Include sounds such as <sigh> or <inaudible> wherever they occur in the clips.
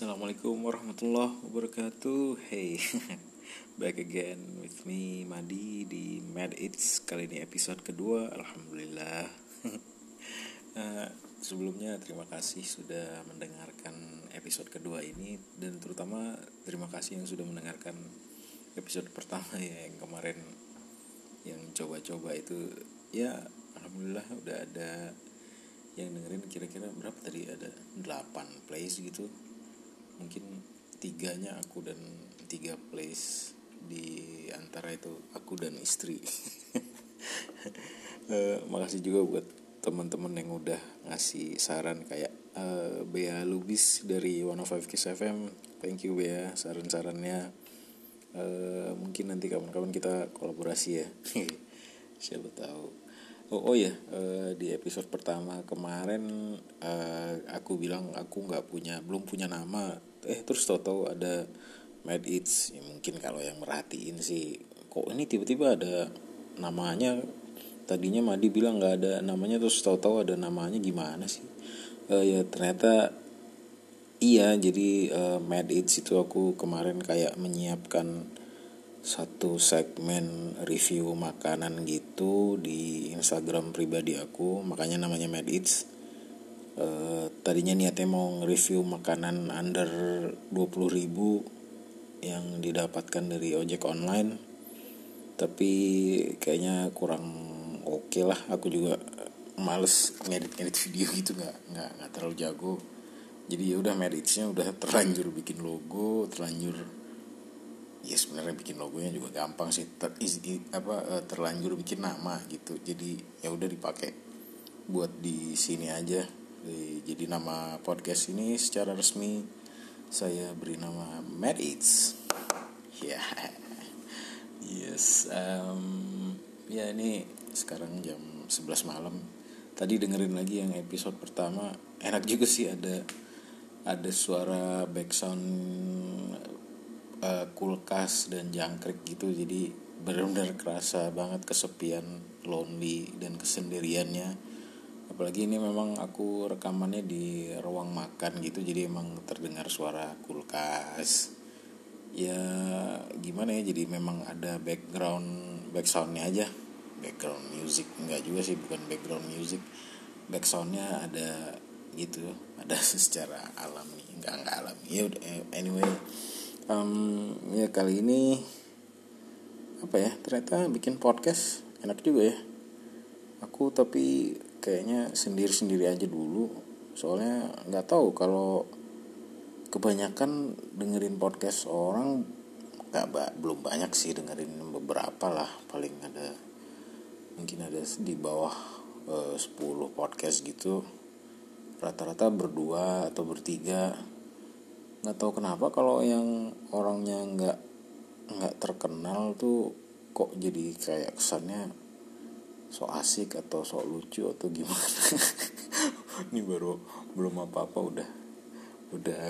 Assalamualaikum warahmatullahi wabarakatuh. Hey <laughs> Back again with me Madi di Mad Eats. Kali ini episode kedua Alhamdulillah. Uh, <laughs> Sebelumnya terima kasih sudah mendengarkan episode kedua ini. Dan terutama terima kasih yang sudah mendengarkan episode <laughs> pertama ya Yang kemarin yang coba-coba itu. Ya Alhamdulillah udah ada yang dengerin. Kira-kira berapa tadi? Ada 8 plays gitu mungkin tiganya aku dan tiga place di antara itu aku dan istri. Uh, <laughs> makasih juga buat teman-teman yang udah ngasih saran kayak uh, Bea Lubis dari 105 Kiss FM thank you Bea saran-sarannya. Uh, mungkin nanti kawan-kawan kita kolaborasi ya. <laughs> Siapa tahu oh oh ya uh, di episode pertama kemarin uh, aku bilang aku nggak punya belum punya nama. Eh terus tahu-tahu ada Mad Eats. Ya, mungkin kalau yang merhatiin sih kok ini tiba-tiba ada namanya? Tadinya Madi bilang nggak ada namanya terus tahu-tahu ada namanya gimana sih? Uh, ya ternyata iya jadi uh, Mad Eats itu aku kemarin kayak menyiapkan satu segmen review makanan gitu di Instagram pribadi aku makanya namanya Mad Eats. Uh, tadinya niatnya mau nge-review makanan under 20 ribu yang didapatkan dari ojek online tapi kayaknya kurang oke okay lah. Aku juga males ngedit ngedit video gitu nggak nggak nggak terlalu jago. Jadi ya udah meditsnya udah terlanjur bikin logo terlanjur ya sebenarnya bikin logonya juga gampang sih ter, apa eh, terlanjur bikin nama gitu jadi ya udah dipakai buat di sini aja jadi nama podcast ini secara resmi saya beri nama Mad Eats. Ya, yeah. <laughs> yes. Um, ya ini sekarang jam 11 malam. Tadi dengerin lagi yang episode pertama. Enak juga sih ada ada suara background uh, kulkas dan jangkrik gitu. Jadi benar-benar kerasa banget kesepian, lonely dan kesendiriannya. Apalagi ini memang aku rekamannya di ruang makan gitu jadi emang terdengar suara kulkas. Ya gimana ya jadi memang ada background backsoundnya aja. Background music enggak juga sih bukan background music. Backsoundnya ada gitu ada <laughs> secara alami. Enggak enggak alami. Ya udah anyway um, ya kali ini apa ya ternyata bikin podcast enak juga ya. Aku tapi kayaknya sendiri-sendiri aja dulu. Soalnya nggak tahu kalau kebanyakan dengerin podcast orang nggak belum banyak sih dengerin beberapa lah. Paling ada mungkin ada di bawah e, 10 podcast gitu. Rata-rata berdua atau bertiga nggak tahu kenapa kalau yang orangnya nggak nggak terkenal tuh kok jadi kayak kesannya so asik atau so lucu atau gimana? <laughs> Ini baru belum apa apa udah udah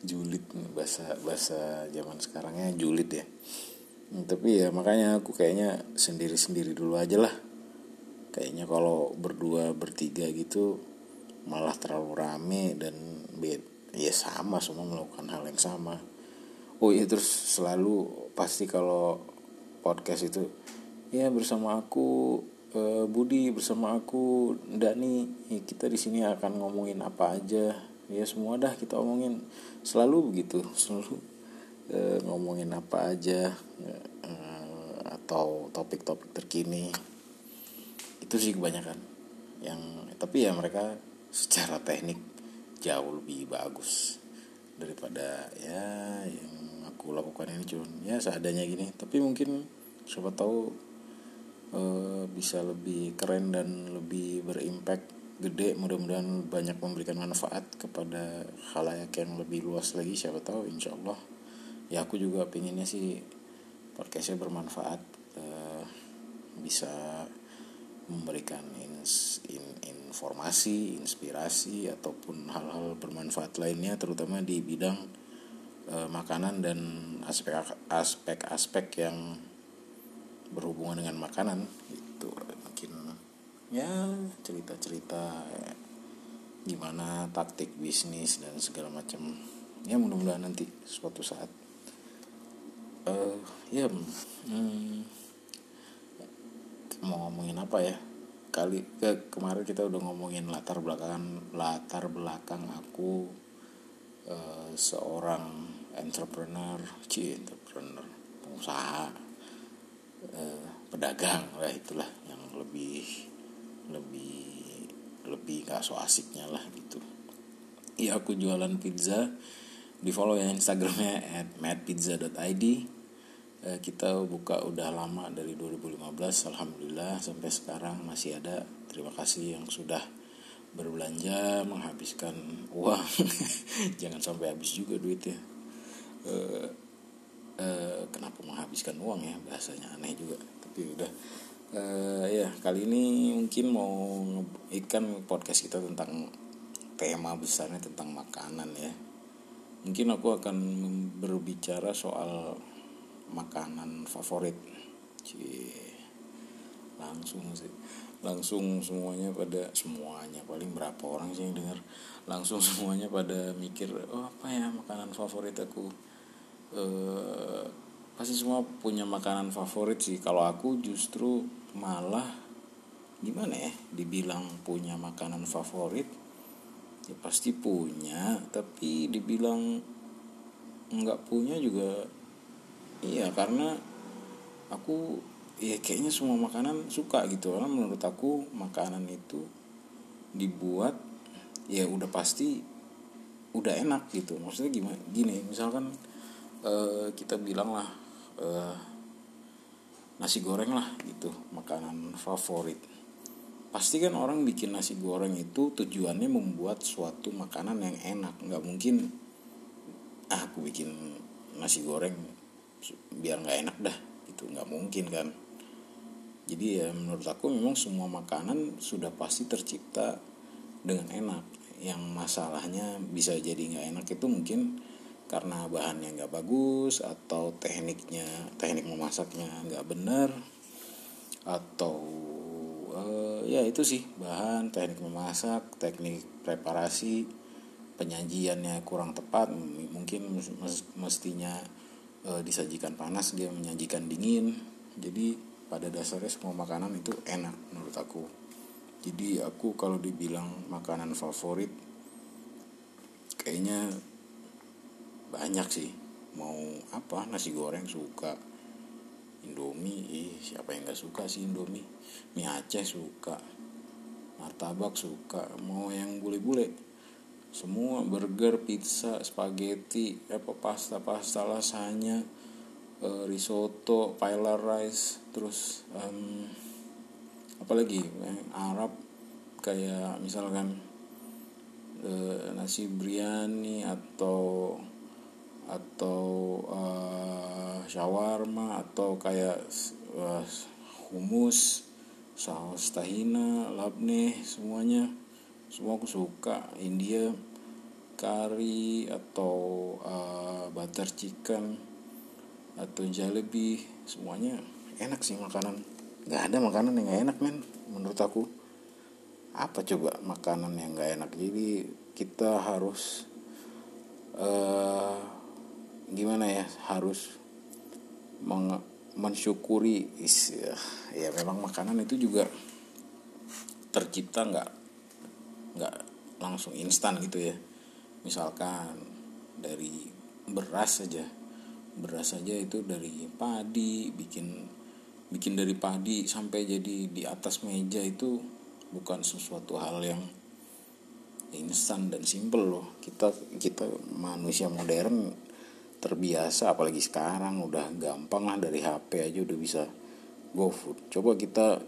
julid bahasa bahasa zaman sekarangnya julid ya. Hmm, tapi ya makanya aku kayaknya sendiri sendiri dulu aja lah. Kayaknya kalau berdua bertiga gitu malah terlalu rame dan bed ya sama semua melakukan hal yang sama. Oh iya terus selalu pasti kalau podcast itu ya bersama aku uh, Budi bersama aku Dani ya, kita di sini akan ngomongin apa aja. Ya semua dah kita omongin. Selalu begitu selalu uh, ngomongin apa aja uh, atau topik-topik terkini. Itu sih kebanyakan yang tapi ya mereka secara teknik jauh lebih bagus daripada ya yang aku lakukan ini. Cuma ya seadanya gini. Tapi mungkin siapa tahu uh, bisa lebih keren dan lebih berimpact gede. Mudah-mudahan banyak memberikan manfaat kepada halayak yang lebih luas lagi. Siapa tahu insya Allah. Ya aku juga pinginnya sih podcastnya bermanfaat uh, bisa memberikan ins, in, informasi inspirasi ataupun hal-hal bermanfaat lainnya terutama di bidang uh, makanan dan aspek-aspek yang berhubungan dengan makanan itu mungkin ya cerita-cerita gimana taktik bisnis dan segala macam. Ya mudah-mudahan nanti suatu saat uh, ya hmm, mau ngomongin apa ya kali ke kemarin kita udah ngomongin latar belakang latar belakang aku uh, seorang entrepreneur ci entrepreneur pengusaha uh, pedagang lah itulah yang lebih lebih lebih gak so asiknya lah gitu. Ya aku jualan pizza. Di follow ya instagramnya at madpizza.id eh, kita buka udah lama dari 2015 alhamdulillah. Sampai sekarang masih ada. Terima kasih yang sudah berbelanja menghabiskan uang. <laughs> Jangan sampai habis juga duitnya eh, eh, kenapa menghabiskan uang ya? Bahasanya aneh juga. Tapi udah. Uh, ya kali ini mungkin mau ikan podcast kita tentang tema besarnya tentang makanan ya. Mungkin aku akan berbicara soal makanan favorit. Cie. langsung sih. Langsung semuanya pada semuanya paling berapa orang sih yang dengar langsung <laughs> semuanya pada mikir oh apa ya makanan favorit aku? Eh, pasti semua punya makanan favorit sih. Kalau aku justru malah gimana ya dibilang punya makanan favorit ya pasti punya. Tapi dibilang nggak punya juga iya karena aku ya kayaknya semua makanan suka gitu. Karena menurut aku makanan itu dibuat ya udah pasti udah enak gitu. Maksudnya gimana gini misalkan uh, kita bilang lah uh, nasi goreng lah gitu makanan favorit. Pasti kan orang bikin nasi goreng itu tujuannya membuat suatu makanan yang enak. Nggak mungkin ah aku bikin nasi goreng biar nggak enak dah itu nggak mungkin kan. Jadi ya menurut aku memang semua makanan sudah pasti tercipta dengan enak. Yang masalahnya bisa jadi nggak enak itu mungkin karena bahannya nggak bagus atau tekniknya teknik memasaknya nggak benar atau uh, ya itu sih bahan teknik memasak teknik preparasi penyajiannya kurang tepat mungkin mestinya uh, disajikan panas dia menyajikan dingin. Jadi pada dasarnya semua makanan itu enak menurut aku. Jadi aku kalau dibilang makanan favorit kayaknya banyak sih. Mau apa? Nasi goreng suka. Indomie ih siapa yang nggak suka sih Indomie? Mie Aceh suka. Martabak suka. Mau yang bule-bule semua burger pizza spaghetti apa pasta pasta lasagna uh, risotto pilar rice terus um, apalagi eh, Arab kayak misalkan uh, nasi biryani atau atau uh, shawarma atau kayak uh, humus saus tahina labne semuanya semua aku suka. India kari atau uh, butter chicken atau jalebi semuanya enak sih makanan. Nggak ada makanan yang nggak enak men menurut aku. Apa coba makanan yang nggak enak? Jadi kita harus uh, gimana ya harus meng mensyukuri is ya, ya memang makanan itu juga tercipta nggak nggak langsung instan gitu ya. Misalkan dari beras saja beras saja itu dari padi bikin bikin dari padi sampai jadi di atas meja itu bukan sesuatu hal yang instan dan simple loh. Kita kita manusia modern terbiasa apalagi sekarang udah gampang lah dari HP aja udah bisa go food. Coba kita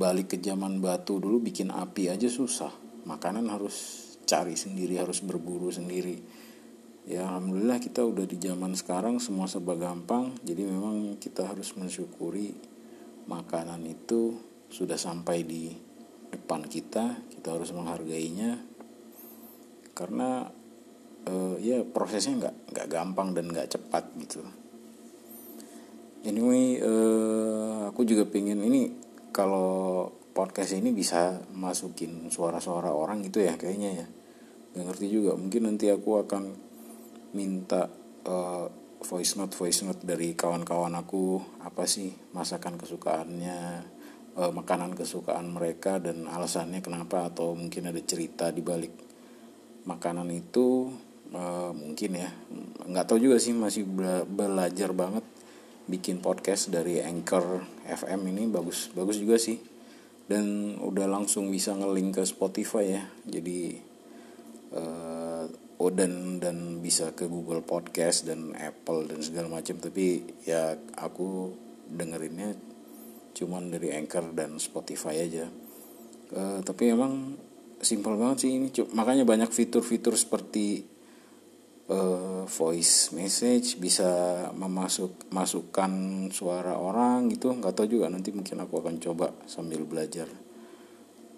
balik ke zaman batu dulu bikin api aja susah. Makanan harus cari sendiri harus berburu sendiri. Ya alhamdulillah kita udah di zaman sekarang semua serba gampang. Jadi memang kita harus mensyukuri makanan itu sudah sampai di depan kita. Kita harus menghargainya. Karena uh, ya prosesnya nggak nggak gampang dan nggak cepat gitu. Anyway uh, aku juga pengen ini kalau podcast ini bisa masukin suara-suara orang gitu ya kayaknya ya. Gak ngerti juga. Mungkin nanti aku akan minta uh, voice note voice note dari kawan-kawan aku. Apa sih masakan kesukaannya uh, makanan kesukaan mereka dan alasannya kenapa. Atau mungkin ada cerita di balik makanan itu. Uh, mungkin ya. Nggak tahu juga sih masih bela belajar banget bikin podcast dari Anchor FM ini bagus bagus juga sih. Dan udah langsung bisa ngelink ke Spotify ya. Jadi uh, oh dan dan bisa ke Google Podcast dan Apple dan segala macam tapi ya aku dengerinnya cuman dari Anchor dan Spotify aja. Uh, tapi emang simpel banget sih ini makanya banyak fitur-fitur seperti uh, voice message bisa memasuk masukkan suara orang gitu nggak tahu juga nanti mungkin aku akan coba sambil belajar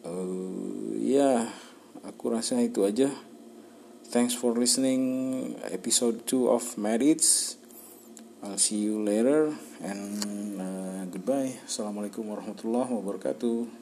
uh, ya aku rasa itu aja Thanks for listening episode 2 of Marriage. I'll see you later and uh, goodbye. Assalamualaikum warahmatullahi wabarakatuh.